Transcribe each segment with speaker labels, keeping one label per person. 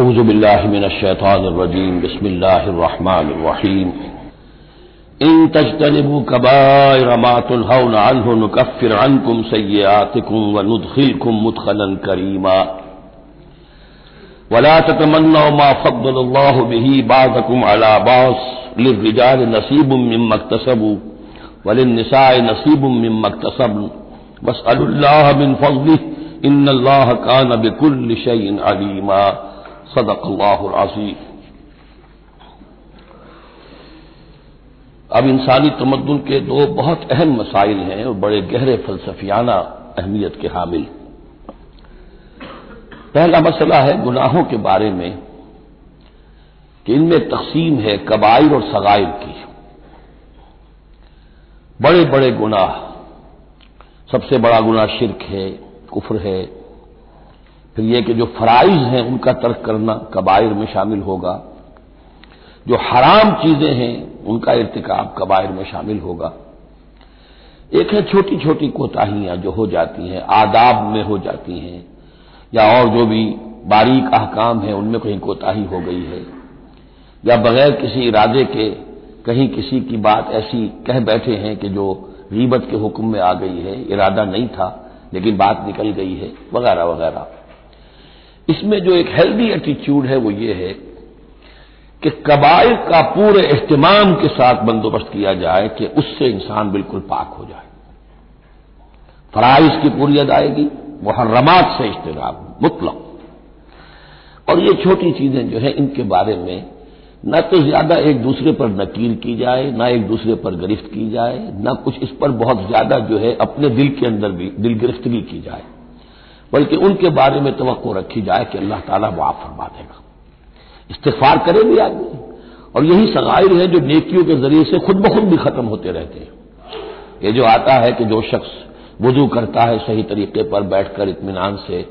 Speaker 1: अऊज़बिल्लाहिमिनश्शैतानिर्रजीम बिस्मिल्लाहिर्रहमानिर्रहीम इन तजतनिबू कबाइर मा तुनहौन अन्हु नुकफ्फिर अन्कुम सय्यिआतिकुम व नुदखिलकुम मुदखलन करीमा वला ततमन्नौ मा फद्दलल्लाहु बिही बादकुम अला बास लिर्रिजाल नसीबुम मिम्मा इक्तसबू वलिन्निसाए नसीबुम मिम्मा इक्तसबन वसअलुल्लाह मिन फज़लिहि इन्नल्लाह कान बिकुल्लि शैइन अलीमा सदक़ल्लाहुल अब इंसानी तमद्दुन के दो बहुत अहम मसाइल हैं और बड़े गहरे फलसफियाना अहमियत के हामिल। पहला मसला है गुनाहों के बारे में कि इनमें तकसीम है कबाइर और सगाइर की। बड़े बड़े गुनाह। सबसे बड़ा गुनाह शिरक है, कुफर है फिर यह कि जो फराइज हैं उनका तर्क करना कबायर में शामिल होगा। जो हराम चीज़ें हैं उनका इरतकाब कबायर में शामिल होगा। एक है छोटी छोटी कोताहियाँ जो हो जाती हैं, आदाब में हो जाती हैं, या और जो भी बारीक अहकाम है, उनमें कहीं कोताही हो गई है। या बगैर किसी इरादे के कहीं किसी की बात ऐसी कह बैठे हैं कि जो रीबत के हुक्म में आ गई है, इरादा नहीं था, लेकिन बात निकल गई है, वगैरह वगैरह। इसमें जो एक हेल्दी एटीट्यूड है वो ये है कि कबाइल का पूरे एहतमाम के साथ बंदोबस्त किया जाए कि उससे इंसान बिल्कुल पाक हो जाए। फराइज की पूरी अदायगी, मुहर्रमात से इज्तनाब, मुतलक। और ये छोटी चीज़ें जो है, इनके बारे में न तो ज़्यादा एक दूसरे पर नकीर की जाए, न एक दूसरे पर गिरफ्त की जाए, न कुछ इस पर बहुत ज़्यादा जो है अपने दिल के अंदर भी दिल गिरफ्तगी की जाए। बल्कि उनके बारे में तो रखी जाए कि अल्लाह ताला मुआफ फरमा देगा। इस्तेफार करे भी आदमी। और यही सगाइर है जो नेकियों के ज़रिए से खुद ब खुद भी खत्म होते रहते हैं। ये जो आता है कि जो शख्स वज़ू करता है सही तरीके पर बैठकर इतमान से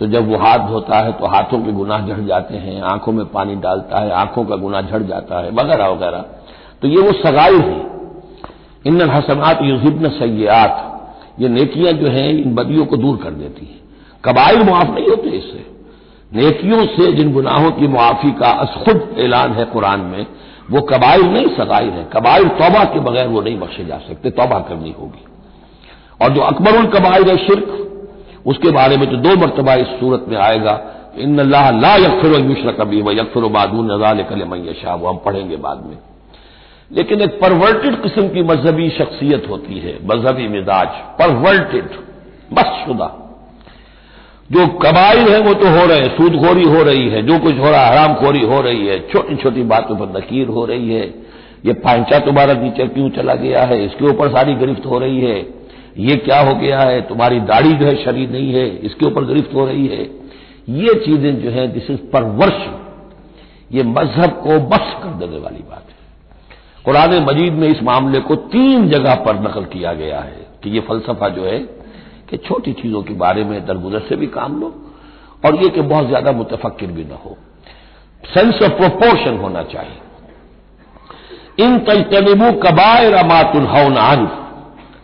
Speaker 1: तो जब वो हाथ धोता है तो हाथों के गुनाह झड़ जाते हैं, आँखों में पानी डालता है, आँखों का गुनाह झड़ जाता है, वगैरह वगैरह। तो ये वो सगाई है। इन हसनात युजिबन सयात ये नेकियाँ जो हैं, इन बदियों को दूर कर देती हैं। कबाइल मुआफ नहीं होते इससे। नेकियों से जिन गुनाहों की मुआफी का खुद ऐलान है कुरान में, वो कबाइल नहीं, सगाइल है। कबाइल तोबा के बगैर वो नहीं बख्शे जा सकते, तोबा करनी होगी। और जो अकबरुल कबाइल है शिरक, उसके बारे में तो दो मरतबा इस सूरत में आएगा। इन अल्लाह ला यकफर युशर कभी व यकफर नजाल कल मैशाह वो हम पढ़ेंगे बाद में। लेकिन एक परवर्टेड किस्म की मजहबी शख्सियत होती है, मजहबी मिजाज परवर्टेड बस शुदा जो कबाइल है, वो तो हो रहे हैं, सूदखोरी हो रही है, जो कुछ हो रहा है, हरामखोरी हो रही है, छोटी छोटी बातों पर नकीर हो रही है, ये पांचा तुम्हारा नीचे क्यों चला गया है, इसके ऊपर सारी गिरफ्त हो रही है, ये क्या हो गया है, तुम्हारी दाढ़ी जो है शरीर नहीं है, इसके ऊपर गिरफ्त हो रही है, ये चीज़ें जो है दिस इज़ परवर्ष ये मज़हब को बस कर देने वाली बात है। कुरान मजीद में इस मामले को तीन जगह पर नकल किया गया है कि ये फलसफा जो है कि छोटी चीज़ों के बारे में दरगुजर से भी काम लो और ये कि बहुत ज़्यादा मुतफिर भी ना हो। सेंस ऑफ़ प्रोपोर्शन होना चाहिए। इन तजतनबू कबायर मातुल हौनान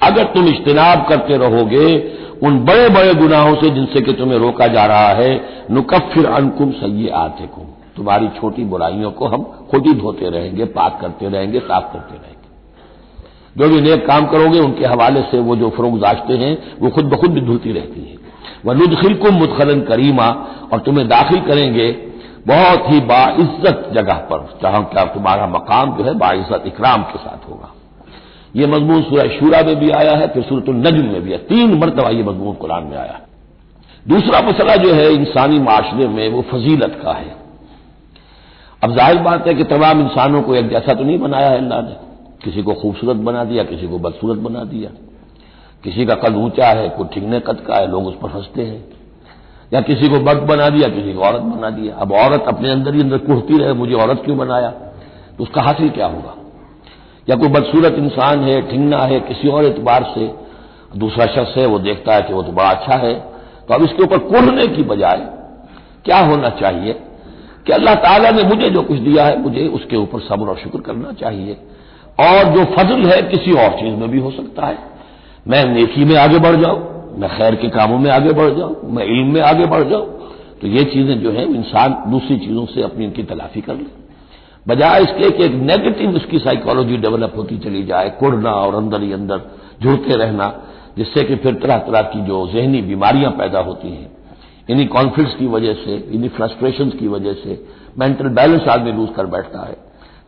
Speaker 1: अगर तुम इज्तनाब करते रहोगे उन बड़े बड़े गुनाहों से जिनसे कि तुम्हें रोका जा रहा है नुकफिर अनकुम सही आते कुम तुम्हारी छोटी बुराइयों को हम खुद ही धोते रहेंगे पाक करते रहेंगे, साफ़ करते रहेंगे। जो भी नेक काम करोगे, उनके हवाले से वो जो फरोग दाश्ते हैं, वो खुद ब खुद भी धुलती रहती है। वह नुदखिल को मुदखलन करीमा, और तुम्हें दाखिल करेंगे बहुत ही बाइज्जत जगह पर, जहाँ क्या तुम्हारा मकाम जो है बाइज्जत, इकराम के साथ होगा। ये मजमून सूरह शूरा में भी आया है, फिर सूरत नजम में भी है। तीन मरतबा ये मजमून कुरान में आया दूसरा मसला जो है इंसानी माशरे में, वो फजीलत का है। अब ज़ाहिर बात है कि तमाम इंसानों को एक जैसा तो नहीं बनाया है अल्लाह ने। किसी को खूबसूरत बना दिया, किसी को बदसूरत बना दिया। किसी का कद ऊँचा है, कोई ठिकने कद का है, लोग उस पर हँसते हैं। या किसी को मर्द बना दिया, किसी को औरत बना दिया। अब औरत अपने अंदर ही अंदर कुहती रहे, मुझे औरत क्यों बनाया? तो उसका हासिल क्या होगा? या कोई बदसूरत इंसान है, ठिंगना है किसी और एतबार से, दूसरा शख्स है, वो देखता है कि वो तो बड़ा अच्छा है तो अब इसके ऊपर कुढ़ने की बजाय क्या होना चाहिए? कि अल्लाह ताला ने मुझे जो कुछ दिया है, मुझे उसके ऊपर सब्र और शुक्र करना चाहिए। और जो फजल है किसी और चीज़ में भी हो सकता है। मैं नेकी में आगे बढ़ जाऊँ, मैं खैर के कामों में आगे बढ़ जाऊँ, मैं इल्म में आगे बढ़ जाऊँ तो ये चीज़ें जो है, इंसान दूसरी चीज़ों से अपनी इनकी तलाफी कर ले। बजाय इसके कि एक नेगेटिव उसकी साइकोलॉजी डेवलप होती चली जाए कुड़ना और अंदर ही अंदर जुड़ते रहना, जिससे कि फिर तरह तरह की जो जहनी बीमारियाँ पैदा होती हैं, इन्हीं कॉन्फ्लिक्ट की वजह से, इन्हीं फ्रस्ट्रेशन की वजह से मेंटल बैलेंस आदमी लूज कर बैठता है।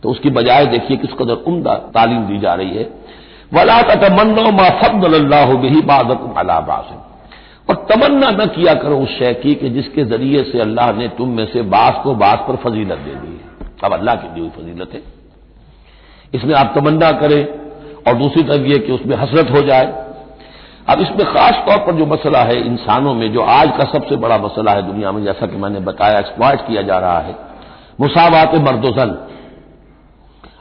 Speaker 1: तो उसकी बजाय देखिए किस कदर उमदा तालीम दी जा रही है। वला तमन्नो मा फद्दल्लाह बिही बादकुम अला बासिम और तमन्ना न किया करो उस शय की कि जिसके ज़रिए से अल्लाह ने तुम में से बास को बास पर फजीलत दे दी है। अब अल्लाह की दी हुई फजीलत है। इसमें आप तमन्ना करें और दूसरी तरफ़ यह कि उसमें हसरत हो जाए। अब इसमें खास तौर पर जो मसला है इंसानों में, जो आज का सबसे बड़ा मसला है दुनिया में, जैसा कि मैंने बताया एक्सप्लॉयट किया जा रहा है। मुसावात मर्दोजन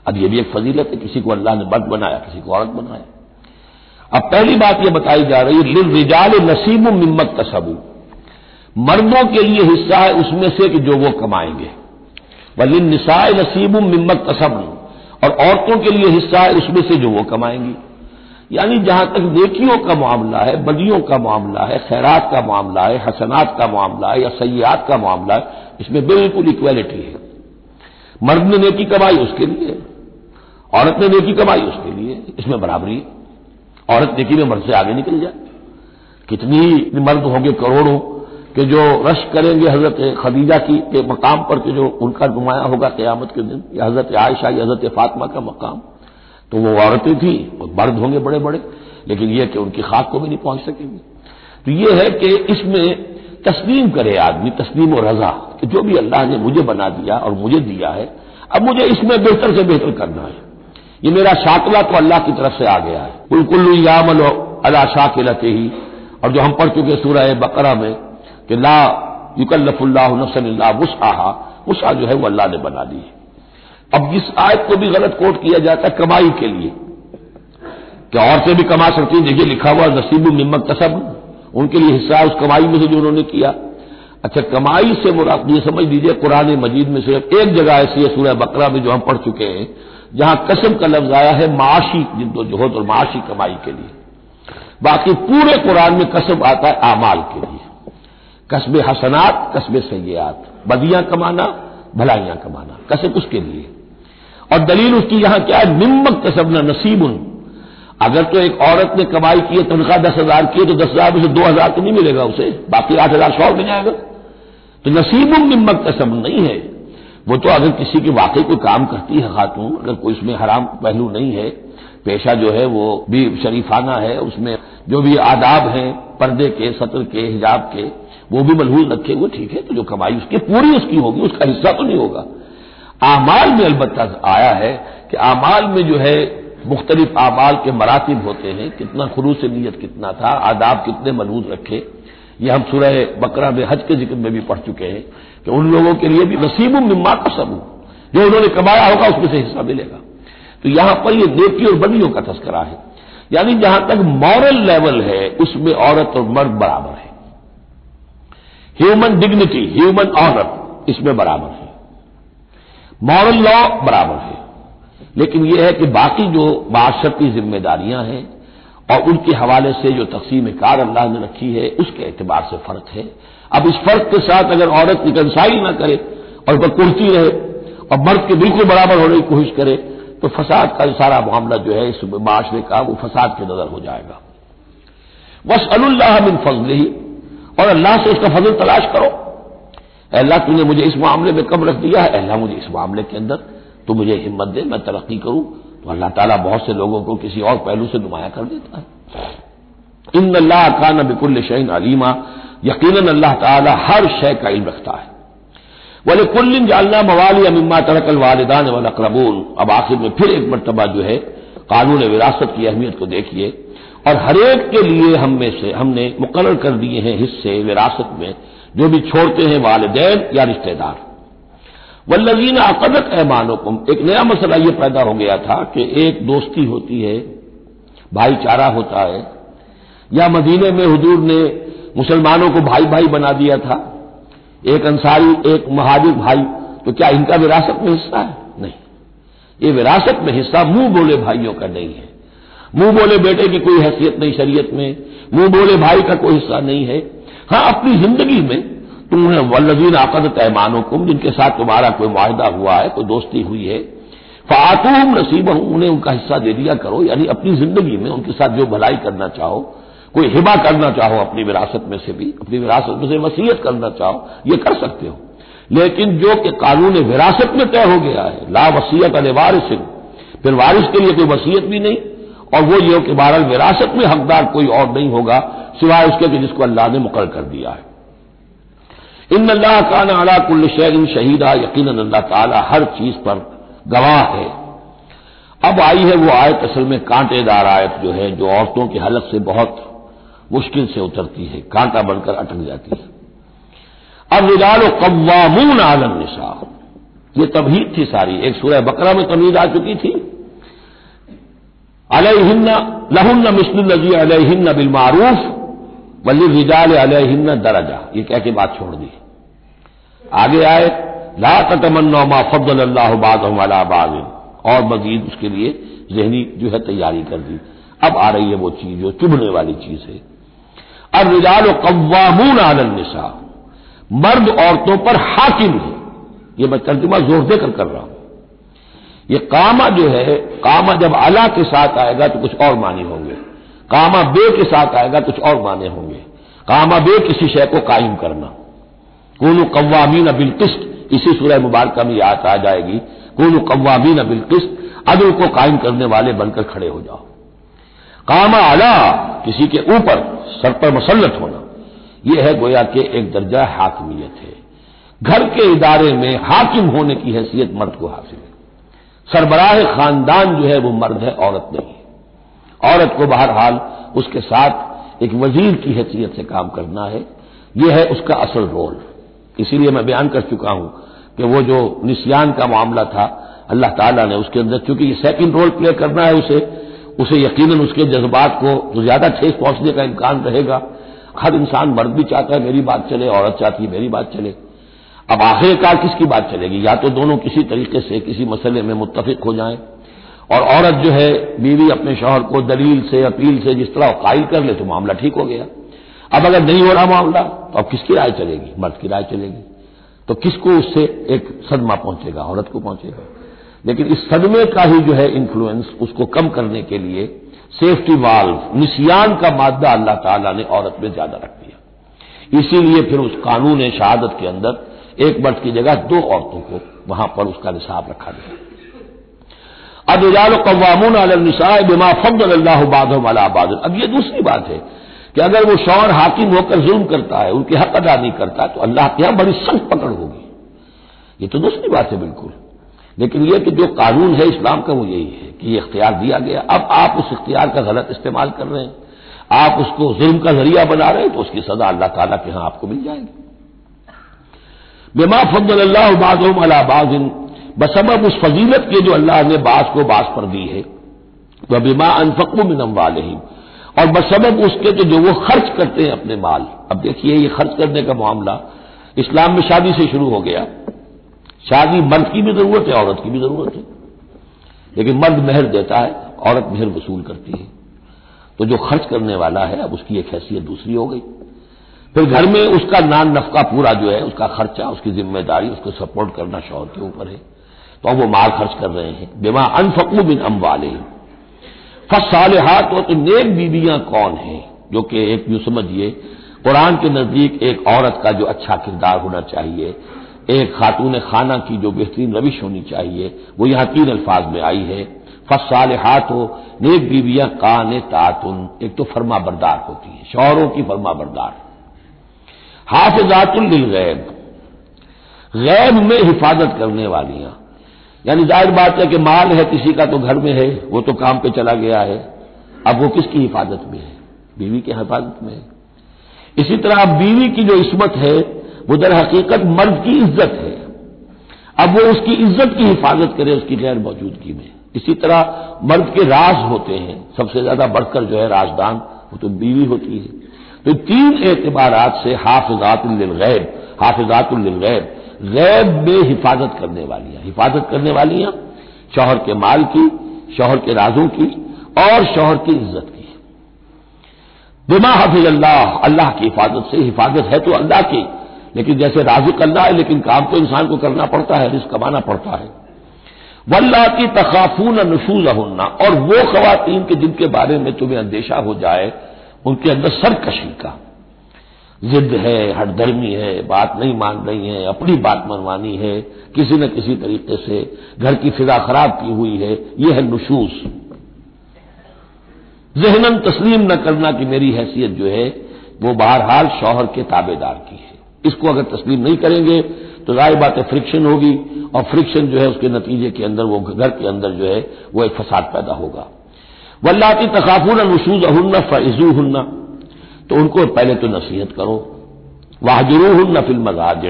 Speaker 1: अब यह भी एक फजीलत है, किसी को अल्लाह ने मर्द बनाया, किसी को औरत बनाया। अब पहली बात यह बताई जा रही है लिल रिजाल नसीब मिम्मत तसबू मर्दों के लिए हिस्सा है, उसमें से कि जो वो कमाएँगे। वलिन निसाए नसीब मिम्मत तसबू और औरतों के लिए हिस्सा है, उसमें से जो वो कमाएँगी। यानी जहाँ तक नेकियों का मामला है बदियों का मामला है, खैरात का मामला है, हसनात का मामला है, या सयाहत का मामला है, इसमें बिल्कुल इक्वलिटी है। मर्द ने नेकी कमाई, उसके लिए। औरत ने नेकी कमाई उसके लिए, इसमें बराबरी औरत नेकी में मर्द से आगे निकल जाए कितनी मर्द होंगे करोड़ों कि जो रश करेंगे हज़रत खदीजा की के मकाम पर कि जो उनका नुमाया होगा क्यामत के दिन, या हज़रत आयशा, या हज़रत फातमा का मकाम तो वो औरतें थी वो मर्द होंगे बड़े बड़े लेकिन यह कि उनकी खाक को भी नहीं पहुँच सकेंगे। तो ये है कि इसमें तस्लीम करे आदमी, तस्लीम और रजा, कि जो भी अल्लाह ने मुझे बना दिया और मुझे दिया है, अब मुझे इसमें बेहतर से बेहतर करना है। ये मेरा शाकला तो अल्लाह की तरफ़ से आ गया है। कुलकुल्लु यामल अला शाकिलते ही। और जो हम पढ़ चुके सूरह बकरा में, कि ला युकल्लफुल्लाह नफसन वुसहा वुसहा जो है वो अल्लाह ने बना दी है। अब जिस आयत को भी गलत कोट किया जाता है कमाई के लिए, क्या औरतें भी कमा सकती हैं? देखिए, लिखा हुआ नसीब निमक तसब उनके लिए हिस्सा उस कमाई में से जो उन्होंने किया। अच्छा कमाई से मुराद, ये समझ लीजिए कुरान मजीद में सिर्फ़ एक जगह ऐसी है सूर्य बकरा में जो हम पढ़ चुके हैं जहाँ कसम का लफ्ज आया है माशी जिद्दोजहद और माशी कमाई के लिए। बाकी पूरे कुरान में कसम आता है आमाल के लिए। कस्बे हसनात, कस्बे सयात बदियाँ कमाना, भलाइयाँ कमाना। कसम उसके लिए। और दलील उसकी यहाँ क्या है? निम्मक कसब न नसीबुन। अगर तो एक औरत ने कमाई की है, तनख्वाह दस हज़ार की है तो दस हज़ार में से दो हज़ार तो नहीं मिलेगा उसे। बाकी आठ हज़ार सौ मिल जाएगा। तो नसीबुन निम्मक कसब नहीं है। वो तो अगर किसी की वाकई कोई काम करती है खातून, अगर कोई उसमें हराम पहलू नहीं है, पेशा जो है वो भी शरीफाना है, उसमें जो भी आदाब हैं, पर्दे के, सत्र के, हिजाब के, वो भी मलहूज रखे हुए ठीक है तो जो कमाई उसकी पूरी उसकी होगी, उसका हिस्सा तो नहीं होगा। आमाल में अलबत् आया है कि आमाल में जो है मुख्तलिफ़ आमाल के मरातब होते हैं, कितना खरूस नीयत कितना था, आदाब कितने मलहूज रखे, ये हम सुरह बकरा में हज के ज़िक्र में भी पढ़ चुके हैं। कि उन लोगों के लिए भी नसीब मिम्मा का सबू जो उन्होंने कमाया होगा, उसमें से हिस्सा मिलेगा। तो यहाँ पर यह नेकी और बदियों का तस्करा है। यानी जहाँ तक मॉरल लेवल है, उसमें औरत और मर्द बराबर है। ह्यूमन डिग्निटी ह्यूमन ऑनर इसमें बराबर है। मॉरल लॉ बराबर है। लेकिन यह है कि बाकी जो माशरती जिम्मेदारियाँ हैं, और उनके हवाले से जो तकसीम कार अल्लाह ने रखी है, उसके एतबार से फ़र्क है। अब इस फ़र्क के साथ अगर औरत निकनसाई ना करे और वह कुर्ती रहे और मर्द के बिल्कुल बराबर होने की कोशिश करे तो फसाद का सारा मामला जो है इस माशरे का वो फसाद के नज़र हो जाएगा। बस अल्लाह मिन फजल ही और अल्लाह से उसका फजल तलाश करो। अल्लाह, तूने मुझे इस मामले में कब रख दिया है। अल्लाह, मुझे इस मामले के अंदर तू मुझे हिम्मत दे, मैं तरक्की करूँ। तो अल्लाह ताला बहुत से लोगों को किसी और पहलू से नुमाया कर देता है। इन अल्लाह का न बिकुल शहीन अलीमा यकीन अल्लाह ताला हर शय का इल्म रखता है। बोले कुल्लिन जालना मवाली अमिमा तरकल वालदान वाल अकरबून। अब आखिर में फिर एक मरतबा जो है, कानून विरासत की अहमियत को देखिए और हरेक के लिए हम में से, हमने मुकर कर दिए हैं हिस्से विरासत में, जो भी छोड़ते हैं वालदेन या रिश्तेदार। वल्लजीन अकदत को एक नया मसला यह पैदा हो गया था कि एक दोस्ती होती है, भाईचारा होता है, या मदीने में हजूर ने मुसलमानों को भाई भाई बना दिया था, एक अंसारी, एक महाजिर भाई तो क्या इनका विरासत में हिस्सा है? नहीं। ये विरासत में हिस्सा मुँह बोले भाइयों का नहीं है। मुँह बोले बेटे की कोई हैसियत नहीं शरीयत में, मुँह बोले भाई का कोई हिस्सा नहीं है। हाँ, अपनी ज़िंदगी में तुम्हें वल्लजीन आकद पैमानों को, जिनके साथ तुम्हारा कोई माहिदा हुआ है, कोई दोस्ती हुई है, फातूम नसीब हूँ उन्हें उनका हिस्सा दे दिया करो, यानी अपनी ज़िंदगी में उनके साथ जो भलाई करना चाहो कोई हिबा करना चाहो अपनी विरासत में से भी, अपनी विरासत में से वसीयत करना चाहो, ये कर सकते हो। लेकिन जो कि कानून विरासत में तय हो गया है, ला वसीयत अल वारिस फिर वारिस के लिए कोई वसीयत भी नहीं, और वो ये कि बहरल विरासत में हकदार कोई और नहीं होगा, सिवाय उसके कि जिसको अल्लाह ने मुकर कर दिया है। इन अल्लाह कान अला कुल शैन शहीदा यकीन अल्लाह ताला हर चीज़ पर गवाह है। अब आई है वो आयत असल में कांटेदार आयत जो है, जो औरतों की हालत से बहुत मुश्किल से उतरती है, कांटा बनकर अटक जाती है। अब रिजाल कव्वामून आलम निशा ये तबहीद थी सारी। एक सूरह बकरा में तमीद आ चुकी थी। अलहिन्ना, लहुन्ना मिसल नजी अलहिन्ना बिलमारूफ वली रिजाल अलहिन्ना दरजा। ये कह के बात छोड़ दी। आगे आए, ला तमन्ना मा फजल अल्लाह और मजीद उसके लिए जहनी जो है तैयारी कर दी। अब आ रही है वो चीज़, जो चुभने वाली चीज़ है। अब रिजाल कव्वामून आलनिसा मर्द औरतों पर हाकिम है ये मैं तर्जुमा ज़ोर देकर कर रहा हूँ ये कामा जो है कामा जब अला के साथ आएगा तो कुछ और माने होंगे कामा बे के साथ आएगा कुछ और माने होंगे कामा बे किसी शय को कायम करना कौन कव्वामीन बिलकिस्त इसी सूरह मुबारक में याद आ जाएगी कौन कव्वामीन बिलकिस्त अदल को कायम करने वाले बनकर खड़े हो जाओ कामा अला, किसी के ऊपर, सर पर मसलत होना। यह है गोया के एक दर्जा हाकमियत है। घर के इदारे में हाकिम होने की हैसियत मर्द को हासिल है। सरबराह खानदान जो है वो मर्द है, औरत नहीं औरत को बहरहाल उसके साथ एक वज़ीर की हैसियत से काम करना है। यह है उसका असल रोल। इसीलिए मैं बयान कर चुका हूँ कि वो जो निसियान का मामला था, अल्लाह ताला ने उसके अंदर, चूँकि ये सेकंड रोल प्ले करना है उसे उसे यकीनन उसके जज्बात को तो ज़्यादा ठेस पहुँचने का इम्कान रहेगा। हर इंसान मर्द भी चाहता है मेरी बात चले, औरत चाहती है मेरी बात चले। अब आखिरकार किसकी बात चलेगी? या तो दोनों किसी तरीके से किसी मसले में मुतफिक हो जाएँ और औरत जो है बीवी अपने शौहर को दलील से, अपील से जिस तरह कायल कर ले तो मामला ठीक हो गया। अब अगर नहीं हो रहा मामला तो अब किसकी राय चलेगी? मर्द की राय चलेगी। तो किसको उससे एक सदमा पहुंचेगा? औरत को पहुंचेगा। लेकिन इस सदमे का ही जो है इन्फ्लुएंस उसको कम करने के लिए सेफ्टी वाल्व निसियान का मादा अल्लाह ताला ने औरत में ज़्यादा रख दिया। इसीलिए फिर उस कानून शहादत के अंदर एक मर्द की जगह दो औरतों को वहाँ पर उसका निसाब रखा गया। अब इजाल कवामून अलनिसाए बिमा फल अल्लाह अब यह दूसरी बात है कि अगर वो शौर हाकिम होकर जुल्म करता है, उनके हक अदा नहीं करता तो अल्लाह के यहाँ बड़ी सख्त पकड़ होगी। ये तो दूसरी बात है बिल्कुल। लेकिन यह कि जो कानून है इस्लाम का वो यही है कि ये इख्तियार दिया गया। अब आप उस इख्तियार का गलत इस्तेमाल कर रहे हैं। आप उसको जुल्म का ज़रिया बना रहे हैं तो उसकी सजा अल्लाह ताला के यहाँ आपको मिल जाएगी। बेमा फजल अल्लाह बाज़म अलाबाजिन बसबब उस फजीलत के जो अल्लाह ने बास को बास पर दी है वह बेमा अनफकू मिनम वाले और बसबब उसके कि जो वो खर्च करते हैं अपने माल। अब देखिए ये खर्च करने का मामला इस्लाम में शादी से शुरू हो गया। शादी मर्द की भी ज़रूरत है, औरत की भी ज़रूरत है। लेकिन मर्द मेहर देता है, औरत मेहर वसूल करती है। तो जो खर्च करने वाला है, अब उसकी एक हैसियत दूसरी हो गई। फिर घर में उसका नान नफका पूरा जो है, उसका खर्चा, उसकी ज़िम्मेदारी, उसको सपोर्ट करना शौहर के ऊपर है। तो अब वो माल खर्च कर रहे हैं। बेमा अनफकू बिन अम वाले फस साल हाथ तो नेक बीबियाँ कौन हैं? जो कि एक यूँ समझिए, कुरान के नज़दीक एक औरत का जो अच्छा किरदार होना चाहिए एक खातून खाना की जो बेहतरीन रविश होनी चाहिए, वो यहाँ तीन अल्फाज में आई है। फसाल हाथ हो नेक बीवियाँ कान तातुन एक तो फर्मा बरदार होती है शौहरों की फर्मा बरदार हाफिजातुल गैब गैब में हिफाजत करने वालियाँ। यानी ज़ाहिर बात है कि माल है, किसी का तो घर में है, वो तो काम पे चला गया है। अब वो किसकी हिफाजत में है? बीवी की हिफाजत में इसी तरह बीवी की जो इसमत है वो दर हकीकत मर्द की इज़्ज़त है। अब वो उसकी इज़्ज़त की हिफाजत करे उसकी गैर मौजूदगी में। इसी तरह मर्द के राज होते हैं। सबसे ज़्यादा बढ़कर जो है राजदान, वो तो बीवी होती है। तो तीन एतबार से हाफिजातुल्लैब हाफिजातुल्लैब गैब में हिफाजत करने वालियाँ हिफाजत करने वालियाँ शौहर के माल की, शौहर के राजों की और शौहर की इज़्ज़त की। बिमा हाफिज अल्लाह अल्लाह की हिफाजत से हिफाजत है तो अल्लाह की। लेकिन जैसे राजुक अल्लाह है, लेकिन काम तो इंसान को करना पड़ता है, रिस्क कमाना पड़ता है। वल्ला की तकाफून नशूज होना और वो खवतिन के जिनके बारे में तुम्हें अंदेशा हो जाए, उनके अंदर सरकशी का। जिद है हटधर्मी है, बात नहीं मान रही है, अपनी बात मनवानी है, किसी न किसी तरीके से घर की फिजा खराब की हुई है यह है नशूस जहनन तस्लीम न करना कि मेरी हैसियत जो है, वो बहरहाल शौहर के ताबेदार की है। इसको अगर तस्लीम नहीं करेंगे तो ज़ाहिर बात फ्रिक्शन होगी और फ्रिक्शन जो है उसके नतीजे के अंदर, वो घर के अंदर जो है, वो एक फसाद पैदा होगा। वल्लाती तकाफून नशूज हन्ना फ़ैजू हन्ना तो उनको पहले तो नसीहत करो। वाहजरू हन्ना फिल मजाज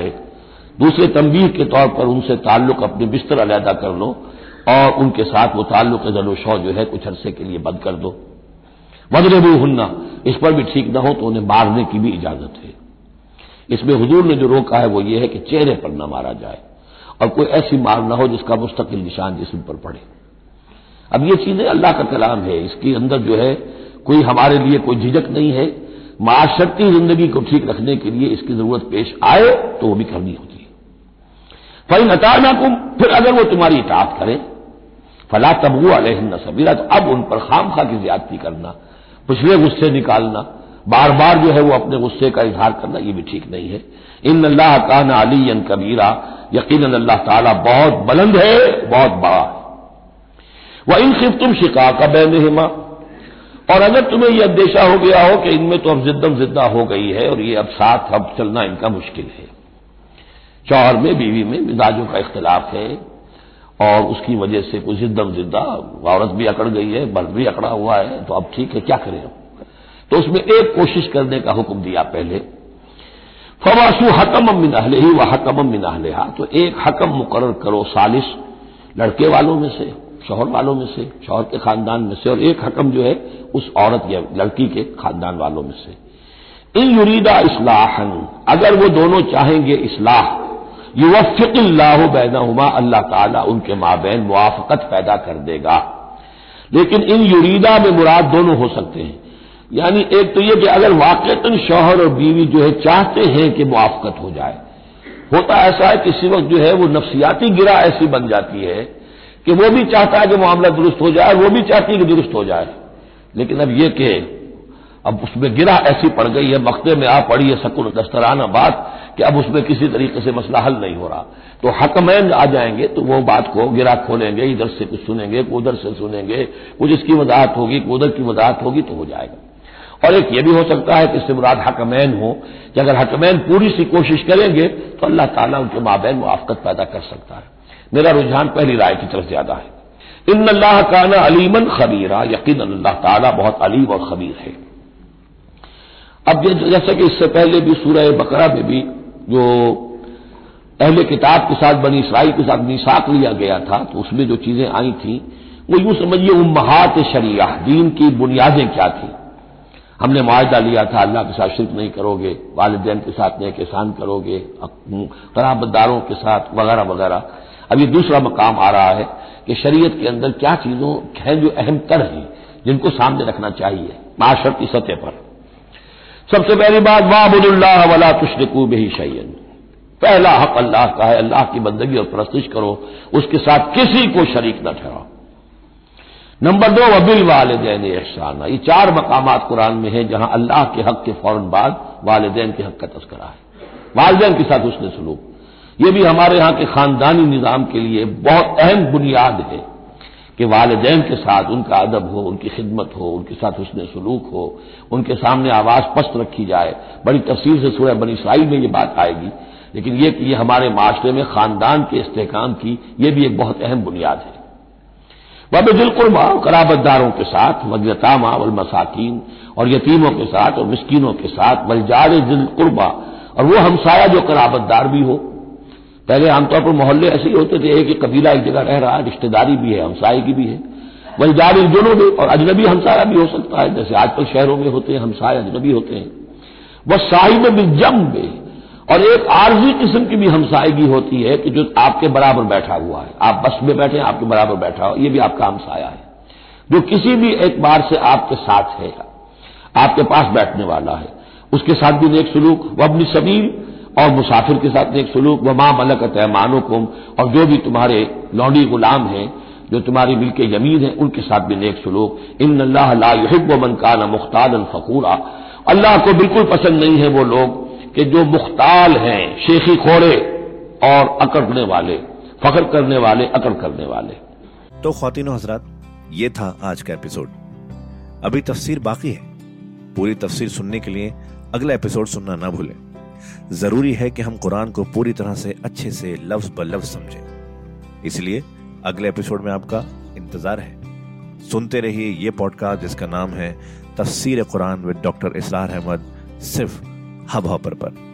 Speaker 1: दूसरे तंबीह के तौर पर उनसे ताल्लुक अपने बिस्तर अलहदा कर लो और उनके साथ वो ताल्लुक जलोशौ जो है, कुछ अरसे के लिए बंद कर दो। वजरबू हन्ना इस पर भी ठीक न हो तो उन्हें मारने की भी इजाज़त है। इसमें हजूर ने जो रोका है वो ये है कि चेहरे पर न मारा जाए और कोई ऐसी मार ना हो जिसका मुस्तकिल निशान जिसम पर पड़े। अब ये चीज़ें अल्लाह का कलाम है। इसके अंदर जो है, कोई हमारे लिए कोई झिझक नहीं है। माशरती ज़िंदगी को ठीक रखने के लिए इसकी ज़रूरत पेश आए तो वो भी करनी होती है। फई नताना कुम फिर अगर वो तुम्हारी इतात करें, फला तबू अलहन सबीरा तो अब उन पर खाम खा की ज्यादती करना, पिछले गुस्से निकालना बार बार जो है वो अपने गुस्से का इजहार करना, ये भी ठीक नहीं है। इन अल्लाह कान अली कबीरा। यकीन अल्लाह ताला बहुत बुलंद है, बहुत बड़ा है। वह इन सिर्फ़ तुम शिका का बैन और अगर तुम्हें यह अंदेशा हो गया हो कि इनमें तो अब जिद्दम जिद्दा हो गई है और ये अब साथ अब चलना इनका मुश्किल है। चौहर में, बीवी में मिजाजों का इख्तलाफ है और उसकी वजह से कोई जिद्दम जिद्दा, औरत भी अकड़ गई है, मर्द भी अकड़ा हुआ है तो अब ठीक है, क्या करें हम? तो उसमें एक कोशिश करने का हुक्म दिया पहले। फवासु हकम मिनाहले ही व हकम मिनाहले तो एक हकम मुकर करो सालिस लड़के वालों में से, शोहर वालों में से, शोहर के खानदान में से, और एक हकम जो है उस औरत या लड़की के खानदान वालों में से। इन युरीदा इसलाहन, अगर वो दोनों चाहेंगे इसलाह युवफ़िल्लाह बैनाहुमा, अल्लाह ताला उनके माबेन मुआफ़त पैदा कर देगा। लेकिन इन युरीदा में मुराद दोनों हो सकते हैं। यानी एक तो यह कि अगर वाकता शौहर और बीवी जो है चाहते हैं कि मुआफ़त हो जाए, होता ऐसा है किसी वक्त जो है वो नफसियाती गिरा ऐसी बन जाती है कि वो भी चाहता है कि मामला दुरुस्त हो जाए, वो भी चाहती है कि दुरुस्त हो जाए। लेकिन अब यह कि अब उसमें गिरा ऐसी पड़ गई है मख्ते में आ पड़ी है सकुन दस्तराना बात कि अब उसमें किसी तरीके से मसला हल नहीं हो रहा। तो हकमैन आ जाएँगे तो वो बात को गिरा खोलेंगे, इधर से कुछ सुनेंगे उधर से सुनेंगे, कुछ इसकी वजाहत होगी उधर की वजाहत होगी तो हो जाएगा। और एक ये भी हो सकता है कि इससे मुराद हकमैन हो, कि अगर हकमैन पूरी सी कोशिश करेंगे तो अल्लाह ताला उनके माबैन मुआफ़त पैदा कर सकता है। मेरा रुझान पहली राय की तरफ़ ज़्यादा है। इन अल्लाह काना अलीमन खबीरा, यकीन अल्लाह ताला बहुत अलीम और खबीर है। अब जैसे कि इससे पहले भी सूरह बकरा में भी जो पहले किताब के साथ बनी इसराइल के साथ मिसाक लिया गया था तो उसमें जो चीज़ें आई थी, वो यूँ समझिए उम्महात शरिया दीन की बुनियादें क्या थी। हमने मुआवजा लिया था, अल्लाह के साथ शिरक नहीं करोगे, वालदेन के साथ नेक एहसान करोगे कराबदारों के साथ, वगैरह वगैरह। अब ये दूसरा मकाम आ रहा है कि शरीयत के अंदर क्या चीज़ों, हैं जो अहम तर हैं, जिनको सामने रखना चाहिए माशर की सतह पर। सबसे पहली बात वाबुल्लाह वला तुशरकू बही शैन पहला हक अल्लाह का है, अल्लाह की बंदगी और प्रस्तुश करो, उसके साथ किसी को शरीक न ठहराओ। नंबर दो, वबिल वालदेन एहसाना। ये चार मकाम कुरान में है जहाँ अल्लाह के हक के फ़ौरन बाद वालदेन के हक का तस्करा है। वालदेन के साथ उसने सलूक। ये भी हमारे यहाँ के खानदानी निज़ाम के लिए बहुत अहम बुनियाद है कि वालदेन के साथ उनका अदब हो, उनकी खिदमत हो, उनके साथ उसने सलूक हो, उनके सामने आवाज़ पस्त रखी जाए। बड़ी तफसील से सूर्य बनी इसराइल में ये बात आएगी। लेकिन ये कि ये हमारे माशरे में खानदान के इस्तेकाम की, ये भी एक बहुत अहम बुनियाद है। वह दिलकुर्बा कराबतदारों के साथ वजतामा वल मसाकिन, और यतीमों के साथ, और मिसकीनों के साथ वलजार दिलकुर्बा और वो हमसाया जो कराबतदार भी हो। पहले आमतौर पर मोहल्ले ऐसे ही होते थे, एक कबीला एक जगह रह रहा है, रिश्तेदारी भी है, हमसाए की भी है। वही जारी दोनों भी और अजनबी हमसाया भी हो सकता है, जैसे आजकल शहरों में होते हैं, हमसाए अजनबी होते हैं। वह साहिब में जम में और एक आरजी किस्म की भी हमसाएगी होती है कि जो आपके बराबर बैठा हुआ है। आप बस में बैठे, आपके बराबर बैठा हो। ये भी आपका हमसाया है। जो किसी भी एक बार से आपके साथ है, आपके पास बैठने वाला है, उसके साथ भी नेक सलूक वबनी सबील और मुसाफिर के साथ नेक सलूक व माँ मलकत मानो कुम और जो भी तुम्हारे लौंडी गुलाम हैं, जो तुम्हारी मिल के ज़मीन है, उनके साथ भी नेक सलूक। इन अल्लाह लाहिब मन का न मुख्ताल फकूरा। अल्लाह को बिल्कुल पसंद नहीं है वो लोग। कि जो मुख्ताल हैं, शेखी खोड़े और अकड़ने वाले, फख्र करने वाले, अकड़ करने वाले।
Speaker 2: तो खातिन हजरात, ये था आज का एपिसोड। अभी तफसीर बाकी है। पूरी तफसीर सुनने के लिए अगला एपिसोड सुनना ना भूलें। ज़रूरी है कि हम कुरान को पूरी तरह से अच्छे से लफ्ज ब लफ्ज समझें। इसलिए अगले एपिसोड में आपका इंतज़ार है। सुनते रहिए ये पॉडकास्ट जिसका नाम है तफसीर Quran with doctor Israr Ahmad, सिर्फ़ हब हॉपर पर।